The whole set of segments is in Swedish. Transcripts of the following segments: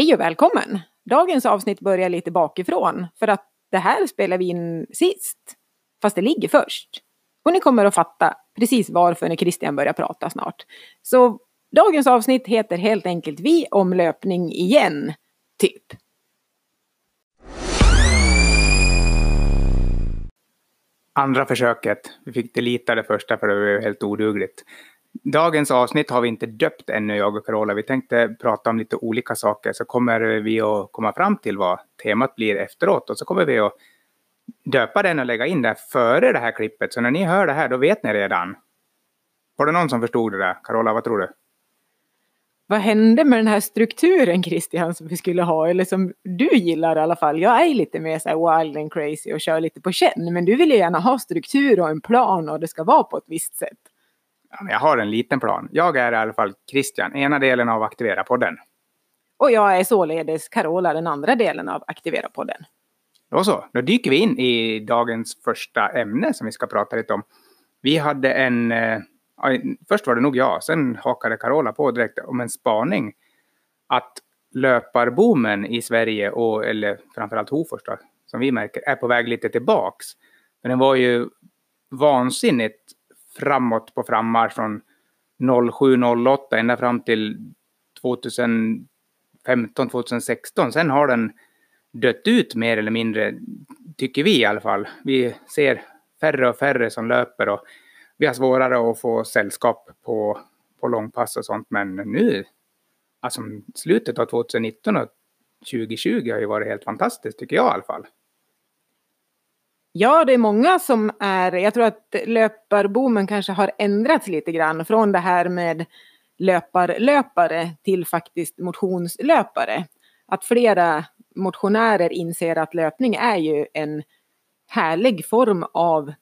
Hej och välkommen! Dagens avsnitt börjar lite bakifrån för att det här spelar vi in sist. Fast det ligger först. Och ni kommer att fatta precis varför när Christian börjar prata snart. Så dagens avsnitt heter helt enkelt Vi om löpning igen, typ. Andra försöket. Vi fick delita det första för det blev helt odugligt. Dagens avsnitt har vi inte döpt ännu, jag och Carola. Vi tänkte prata om lite olika saker, så kommer vi att komma fram till vad temat blir efteråt. Och så kommer vi att döpa den och lägga in det före det här klippet. Så när ni hör det här, då vet ni redan. Var det någon som förstod det där? Carola, vad tror du? Vad hände med den här strukturen Christian som vi skulle ha? Eller som du gillar i alla fall. Jag är lite mer så här wild and crazy och kör lite på känn. Men du vill ju gärna ha struktur och en plan och det ska vara på ett visst sätt. Ja, men jag har en liten plan. Jag är i alla fall Christian, ena delen av Aktivera-podden. Och jag är således Carola, den andra delen av Aktivera-podden. Då så, då dyker vi in i dagens första ämne som vi ska prata lite om. Vi hade en, eh, först var det nog jag, sen hakade Carola på direkt om en spaning. Att löparboomen i Sverige, och, eller framförallt Hofors då, som vi märker, är på väg lite tillbaks. Men den var ju vansinnigt framåt på frammarsch från 07-08 ända fram till 2015-2016. Sen har den dött ut mer eller mindre, tycker vi i alla fall. Vi ser färre och färre som löper och vi har svårare att få sällskap på, på långpass och sånt. Men nu, alltså slutet av 2019 och 2020 har ju varit helt fantastiskt, tycker jag i alla fall. Ja, det är många som är, jag tror att löparboomen kanske har ändrats lite grann från det här med löparlöpare till faktiskt motionslöpare. Att flera motionärer inser att löpning är ju en härlig form av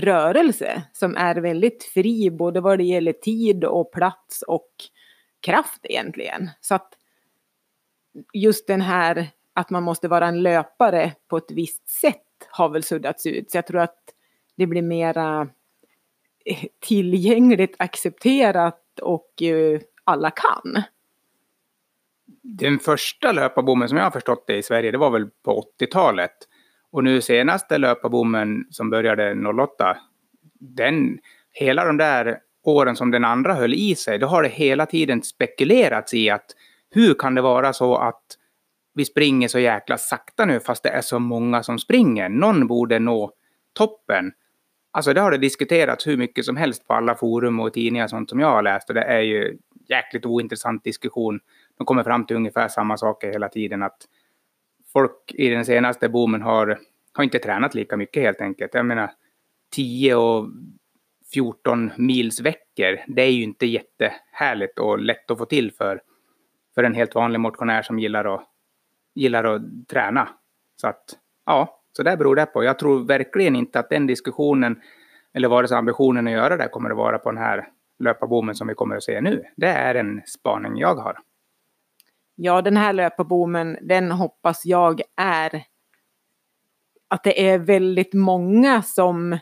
rörelse som är väldigt fri både vad det gäller tid och plats och kraft egentligen. Så att just den här att man måste vara en löpare på ett visst sätt har väl suddats ut. Så jag tror att det blir mera eh, tillgängligt, accepterat och eh, alla kan. Den första löparbommen som jag har förstått det i Sverige, det var väl på 80-talet. Och nu senaste löparbommen som började 08, den, hela de där åren som den andra höll i sig, då har det hela tiden spekulerats i att hur kan det vara så att vi springer så jäkla sakta nu fast det är så många som springer. Någon borde nå toppen. Alltså det har det diskuterats hur mycket som helst på alla forum och tidningar och sånt som jag har läst och det är ju jäkligt ointressant diskussion. De kommer fram till ungefär samma saker hela tiden att folk i den senaste boomen har, har inte tränat lika mycket helt enkelt. Jag menar 10 och 14 mils veckor, det är ju inte jättehärligt och lätt att få till för, för en helt vanlig motionär som gillar att gillar att träna. Så att, ja, så det beror det på. Jag tror verkligen inte att den diskussionen, eller vare sig ambitionen att göra det, kommer att vara på den här löparboomen som vi kommer att se nu. Det är en spaning jag har. Ja, den här löparboomen, den hoppas jag är att det är väldigt många som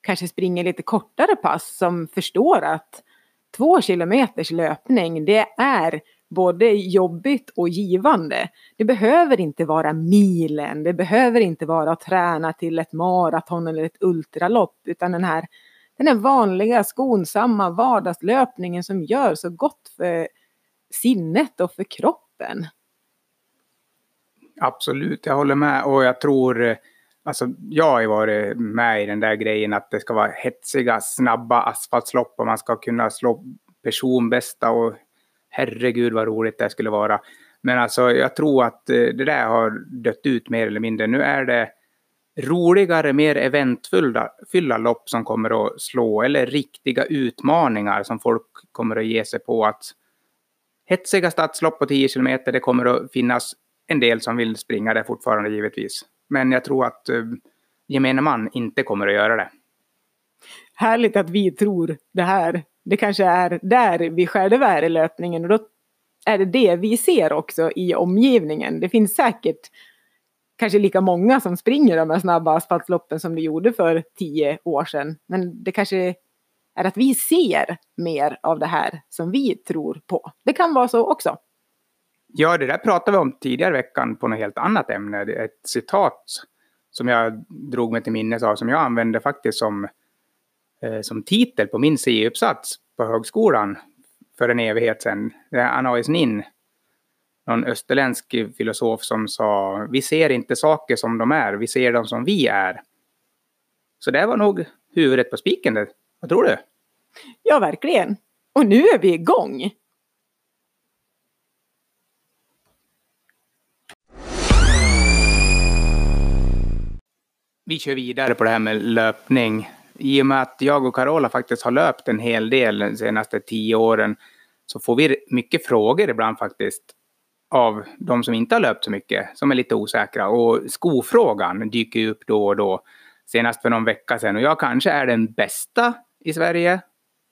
kanske springer lite kortare pass som förstår att två kilometers löpning, det är både jobbigt och givande. Det behöver inte vara milen, det behöver inte vara att träna till ett maraton eller ett ultralopp, utan den här, den här vanliga skonsamma vardagslöpningen som gör så gott för sinnet och för kroppen. Absolut, jag håller med och jag tror eh, Alltså, jag har ju varit med i den där grejen att det ska vara hetsiga, snabba asfaltslopp och man ska kunna slå personbästa och herregud vad roligt det skulle vara. Men alltså jag tror att eh, det där har dött ut mer eller mindre. Nu är det roligare, mer eventfyllda lopp som kommer att slå eller riktiga utmaningar som folk kommer att ge sig på att hetsiga stadslopp på 10 kilometer, det kommer att finnas en del som vill springa det fortfarande givetvis. Men jag tror att eh, gemene man inte kommer att göra det. Härligt att vi tror det här det kanske är där vi själva är i löpningen och då är det det vi ser också i omgivningen. Det finns säkert kanske lika många som springer de här snabba asfaltloppen som det gjorde för tio år sedan. Men det kanske är att vi ser mer av det här som vi tror på. Det kan vara så också. Ja, det där pratade vi om tidigare i veckan på något helt annat ämne. Ett citat som jag drog mig till minnes av, som jag använde faktiskt som, som titel på min CE-uppsats på högskolan för en evighet sedan. Det är Anais Nin, någon österländsk filosof som sa vi ser inte saker som de är, vi ser dem som vi är. Så det var nog huvudet på spiken. Det. Vad tror du? Ja, verkligen. Och nu är vi igång! Vi kör vidare på det här med löpning. I och med att jag och Carola faktiskt har löpt en hel del de senaste tio åren så får vi mycket frågor ibland faktiskt av de som inte har löpt så mycket, som är lite osäkra. Och skofrågan dyker upp då och då. Senast för någon vecka sedan. Och jag kanske är den bästa i Sverige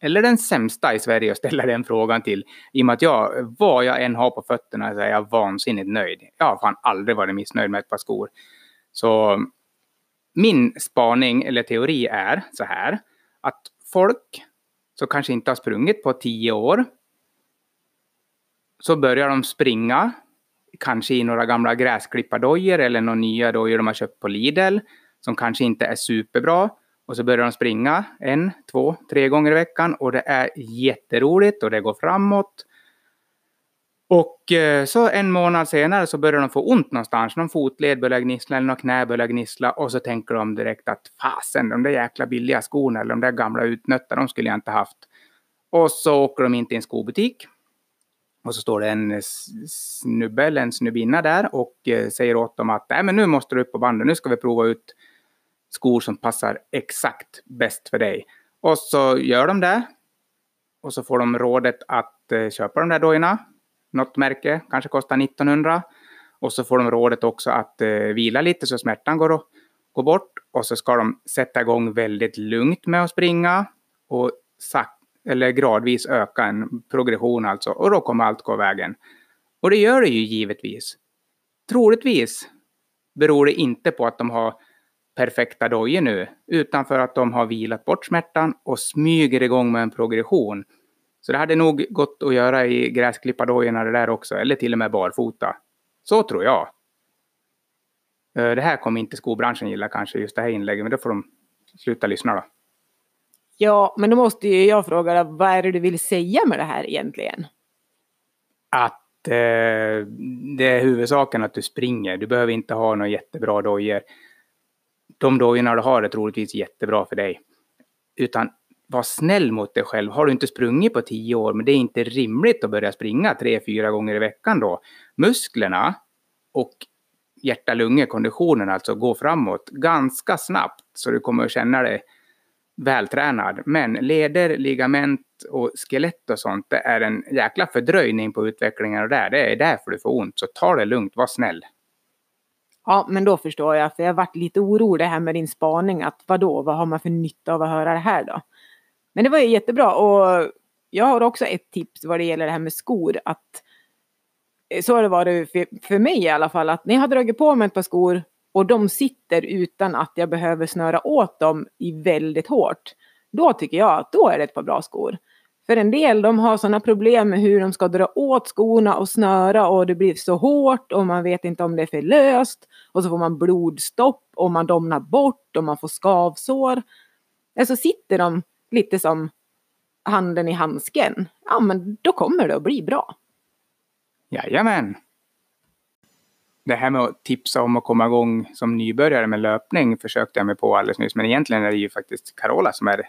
eller den sämsta i Sverige att ställa den frågan till. I och med att jag, vad jag än har på fötterna, så är jag vansinnigt nöjd. Jag har fan aldrig varit missnöjd med ett par skor. Så min spaning eller teori är så här. Att folk som kanske inte har sprungit på tio år. Så börjar de springa. Kanske i några gamla gräsklippardojor eller några nya dojor de har köpt på Lidl. Som kanske inte är superbra. Och så börjar de springa en, två, tre gånger i veckan och det är jätteroligt och det går framåt. Och eh, så en månad senare så börjar de få ont någonstans. Någon fotled börjar gnissla eller någon knä börjar gnissla och så tänker de direkt att fasen, de där jäkla billiga skorna eller de där gamla utnötta, de skulle jag inte haft. Och så åker de in till en skobutik. Och så står det en snubbe eller en snubbinna där och eh, säger åt dem att Nej, men nu måste du upp på bandet, nu ska vi prova ut skor som passar exakt bäst för dig. Och så gör de det. Och så får de rådet att eh, köpa de där dojorna. Något märke, kanske kostar 1900. Och så får de rådet också att eh, vila lite så smärtan går, och, går bort. Och så ska de sätta igång väldigt lugnt med att springa. Och sak, eller gradvis öka en progression alltså. Och då kommer allt gå vägen. Och det gör det ju givetvis. Troligtvis beror det inte på att de har perfekta dojor nu, utan för att de har vilat bort smärtan och smyger igång med en progression. Så det hade nog gått att göra i gräsklippadojorna det där också, eller till och med barfota. Så tror jag. Eh, det här kommer inte skobranschen gilla kanske, just det här inlägget, men då får de sluta lyssna då. Ja, men då måste ju jag fråga dig, vad är det du vill säga med det här egentligen? Att eh, det är huvudsaken att du springer. Du behöver inte ha några jättebra dojor de dojorna du har är troligtvis jättebra för dig. Utan var snäll mot dig själv. Har du inte sprungit på tio år, men det är inte rimligt att börja springa tre, fyra gånger i veckan då. Musklerna och hjärta-lungor-konditionen alltså går framåt ganska snabbt så du kommer att känna dig vältränad. Men leder, ligament och skelett och sånt, det är en jäkla fördröjning på utvecklingen och där. Det är därför du får ont. Så ta det lugnt, var snäll. Ja, men då förstår jag, för jag varit lite orolig här med din spaning, att vadå, vad har man för nytta av att höra det här då? Men det var ju jättebra och jag har också ett tips vad det gäller det här med skor, att eh, så har det varit för, för mig i alla fall, att när jag har dragit på mig ett par skor och de sitter utan att jag behöver snöra åt dem i väldigt hårt, då tycker jag att då är det ett par bra skor. För en del de har sådana problem med hur de ska dra åt skorna och snöra och det blir så hårt och man vet inte om det är för löst. Och så får man blodstopp och man domnar bort och man får skavsår. Eller så sitter de lite som handen i handsken. Ja men då kommer det att bli bra. Jajamän. Det här med att tipsa om att komma igång som nybörjare med löpning försökte jag mig på alldeles nyss. Men egentligen är det ju faktiskt Carola som är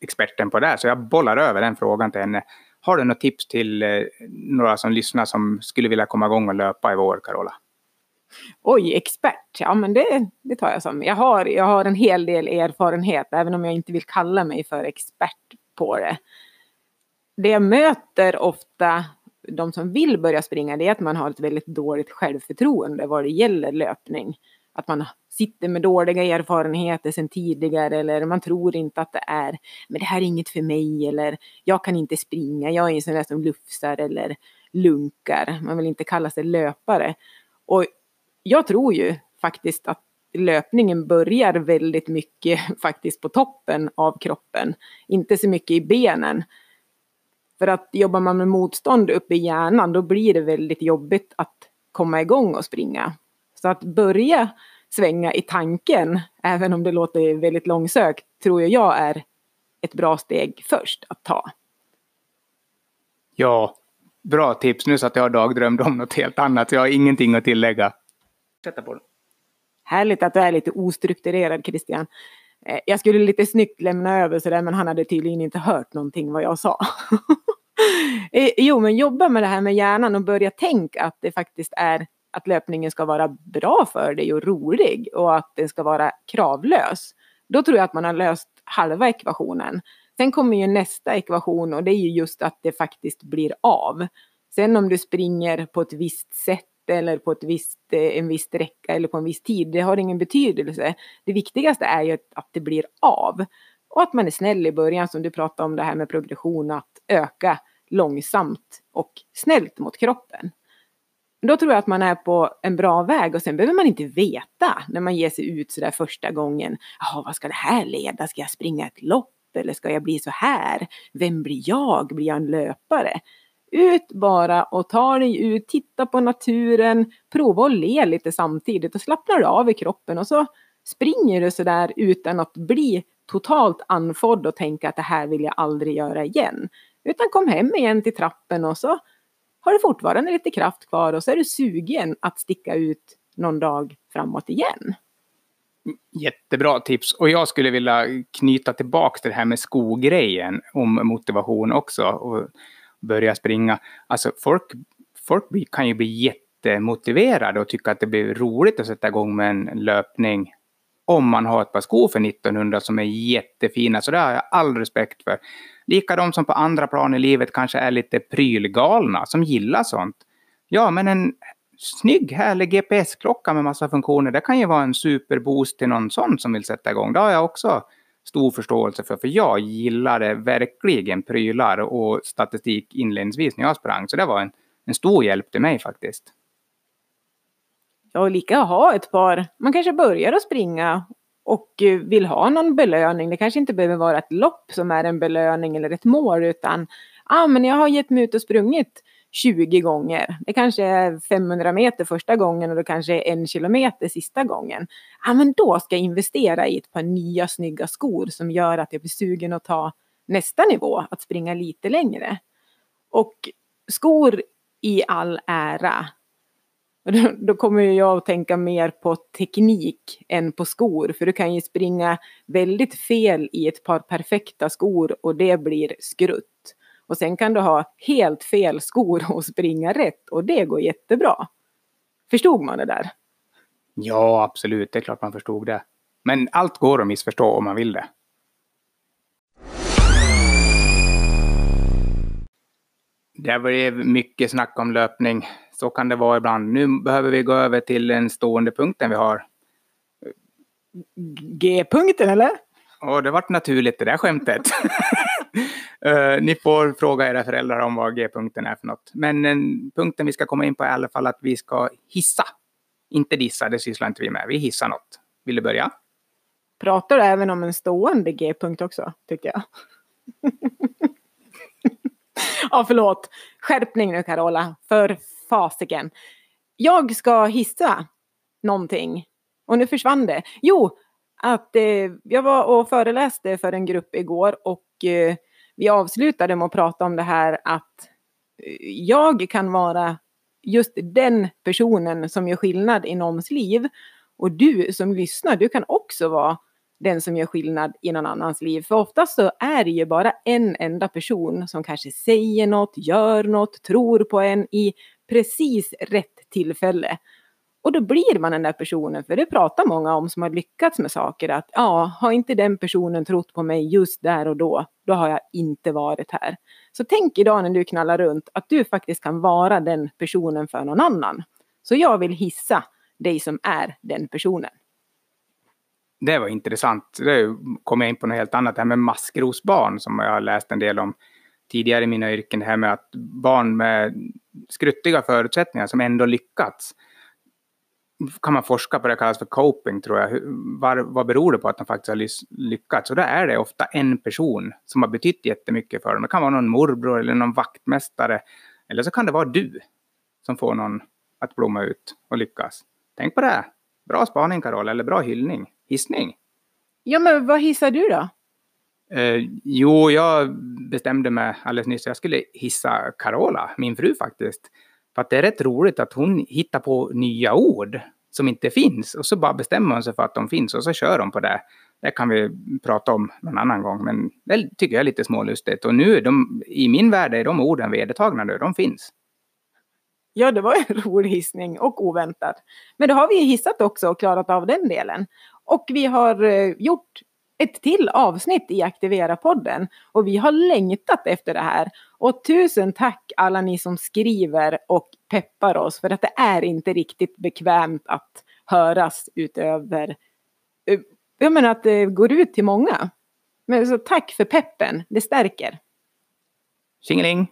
experten på det. här. Så jag bollar över den frågan till henne. Har du något tips till eh, några som lyssnar som skulle vilja komma igång och löpa i vår, Carola? Oj, expert. Ja, men det, det tar jag som. Jag har, jag har en hel del erfarenhet, även om jag inte vill kalla mig för expert på det. Det jag möter ofta, de som vill börja springa, det är att man har ett väldigt dåligt självförtroende vad det gäller löpning. Att man sitter med dåliga erfarenheter sedan tidigare eller man tror inte att det är, men det här är inget för mig eller jag kan inte springa, jag är en sån där som lufsar eller lunkar. Man vill inte kalla sig löpare. Och jag tror ju faktiskt att löpningen börjar väldigt mycket faktiskt på toppen av kroppen, inte så mycket i benen. För att jobbar man med motstånd uppe i hjärnan då blir det väldigt jobbigt att komma igång och springa. Så att börja svänga i tanken, även om det låter väldigt långsökt, tror jag är ett bra steg först att ta. Ja, bra tips. Nu satt jag och dagdrömde om något helt annat. Jag har ingenting att tillägga. Sätta på den. Härligt att du är lite ostrukturerad Christian. Eh, jag skulle lite snyggt lämna över sådär men han hade tydligen inte hört någonting vad jag sa. Eh, jo men jobba med det här med hjärnan och börja tänka att det faktiskt är att löpningen ska vara bra för dig och rolig och att den ska vara kravlös. Då tror jag att man har löst halva ekvationen. Sen kommer ju nästa ekvation och det är ju just att det faktiskt blir av. Sen om du springer på ett visst sätt eller på ett visst, eh, en viss sträcka eller på en viss tid, det har ingen betydelse. Det viktigaste är ju att det blir av. Och att man är snäll i början som du pratade om det här med progression, att öka långsamt och snällt mot kroppen. Då tror jag att man är på en bra väg och sen behöver man inte veta när man ger sig ut sådär första gången. Jaha, vad ska det här leda? Ska jag springa ett lopp eller ska jag bli så här? Vem blir jag? Blir jag en löpare? Ut bara och ta dig ut, titta på naturen, prova att le lite samtidigt och slappnar av i kroppen och så springer du sådär utan att bli totalt andfådd och tänka att det här vill jag aldrig göra igen. Utan kom hem igen till trappen och så har du fortfarande lite kraft kvar och så är du sugen att sticka ut någon dag framåt igen. Jättebra tips. Och jag skulle vilja knyta tillbaka till det här med skogrejen om motivation också. Och börja springa. Alltså folk, folk kan ju bli jättemotiverade och tycka att det blir roligt att sätta igång med en löpning om man har ett par skor för 1900 som är jättefina. Så det har jag all respekt för. Lika de som på andra plan i livet kanske är lite prylgalna som gillar sånt. Ja, men en snygg, härlig GPS-klocka med massa funktioner, det kan ju vara en superboost till någon sån som vill sätta igång. Det har jag också stor förståelse för, för jag gillade verkligen prylar och statistik inledningsvis när jag sprang, så det var en, en stor hjälp till mig faktiskt. Ja, och lika att ha ett par, man kanske börjar att springa och eh, vill ha någon belöning. Det kanske inte behöver vara ett lopp som är en belöning eller ett mål, utan ah, men jag har gett mig ut och sprungit 20 gånger. Det kanske är 500 meter första gången och det kanske är en kilometer sista gången. Ja, men då ska jag investera i ett par nya snygga skor som gör att jag blir sugen att ta nästa nivå, att springa lite längre. Och skor i all ära. Då kommer jag att tänka mer på teknik än på skor. För du kan ju springa väldigt fel i ett par perfekta skor och det blir skrutt. Och sen kan du ha helt fel skor och springa rätt och det går jättebra. Förstod man det där? Ja, absolut. Det är klart man förstod det. Men allt går att missförstå om man vill det. Det blev mycket snack om löpning. Så kan det vara ibland. Nu behöver vi gå över till den stående punkten vi har. G-punkten eller? Ja, det vart naturligt det där skämtet. Uh, ni får fråga era föräldrar om vad G-punkten är för något. Men en, punkten vi ska komma in på är i alla fall att vi ska hissa. Inte dissa, det sysslar inte vi med. Vi hissar något. Vill du börja? Pratar du även om en stående G-punkt också, tycker jag. ja, förlåt. Skärpning nu, Carola. För fasiken. Jag ska hissa någonting. Och nu försvann det. Jo, att eh, jag var och föreläste för en grupp igår och eh, vi avslutade med att prata om det här att eh, jag kan vara just den personen som gör skillnad i någons liv. Och du som lyssnar, du kan också vara den som gör skillnad i någon annans liv. För oftast så är det ju bara en enda person som kanske säger något, gör något, tror på en i precis rätt tillfälle. Och då blir man den där personen, för det pratar många om som har lyckats med saker, att ja, har inte den personen trott på mig just där och då, då har jag inte varit här. Så tänk idag när du knallar runt att du faktiskt kan vara den personen för någon annan. Så jag vill hissa dig som är den personen. Det var intressant. Nu kom jag in på något helt annat, det här med maskrosbarn som jag har läst en del om tidigare i mina yrken. Det här med att barn med skruttiga förutsättningar som ändå lyckats kan man forska på det kallas för coping tror jag. Var, vad beror det på att de faktiskt har lyckats? Och då är det ofta en person som har betytt jättemycket för dem. Det kan vara någon morbror eller någon vaktmästare. Eller så kan det vara du som får någon att blomma ut och lyckas. Tänk på det. Bra spaning Karol, eller bra hyllning. Hissning. Ja, men vad hissar du då? Eh, jo, jag bestämde mig alldeles nyss att jag skulle hissa Carola, min fru faktiskt. För att det är rätt roligt att hon hittar på nya ord som inte finns. Och så bara bestämmer hon sig för att de finns och så kör hon på det. Det kan vi prata om någon annan gång, men det tycker jag är lite smålustigt. Och nu, de, i min värld är de orden vedertagna nu, de finns. Ja, det var en rolig hissning och oväntat. Men då har vi hissat också och klarat av den delen. Och vi har eh, gjort ett till avsnitt i Aktivera-podden. Och vi har längtat efter det här. Och tusen tack alla ni som skriver och peppar oss. För att det är inte riktigt bekvämt att höras utöver... Eh, jag menar att det går ut till många. Men så tack för peppen, det stärker. Tjingeling!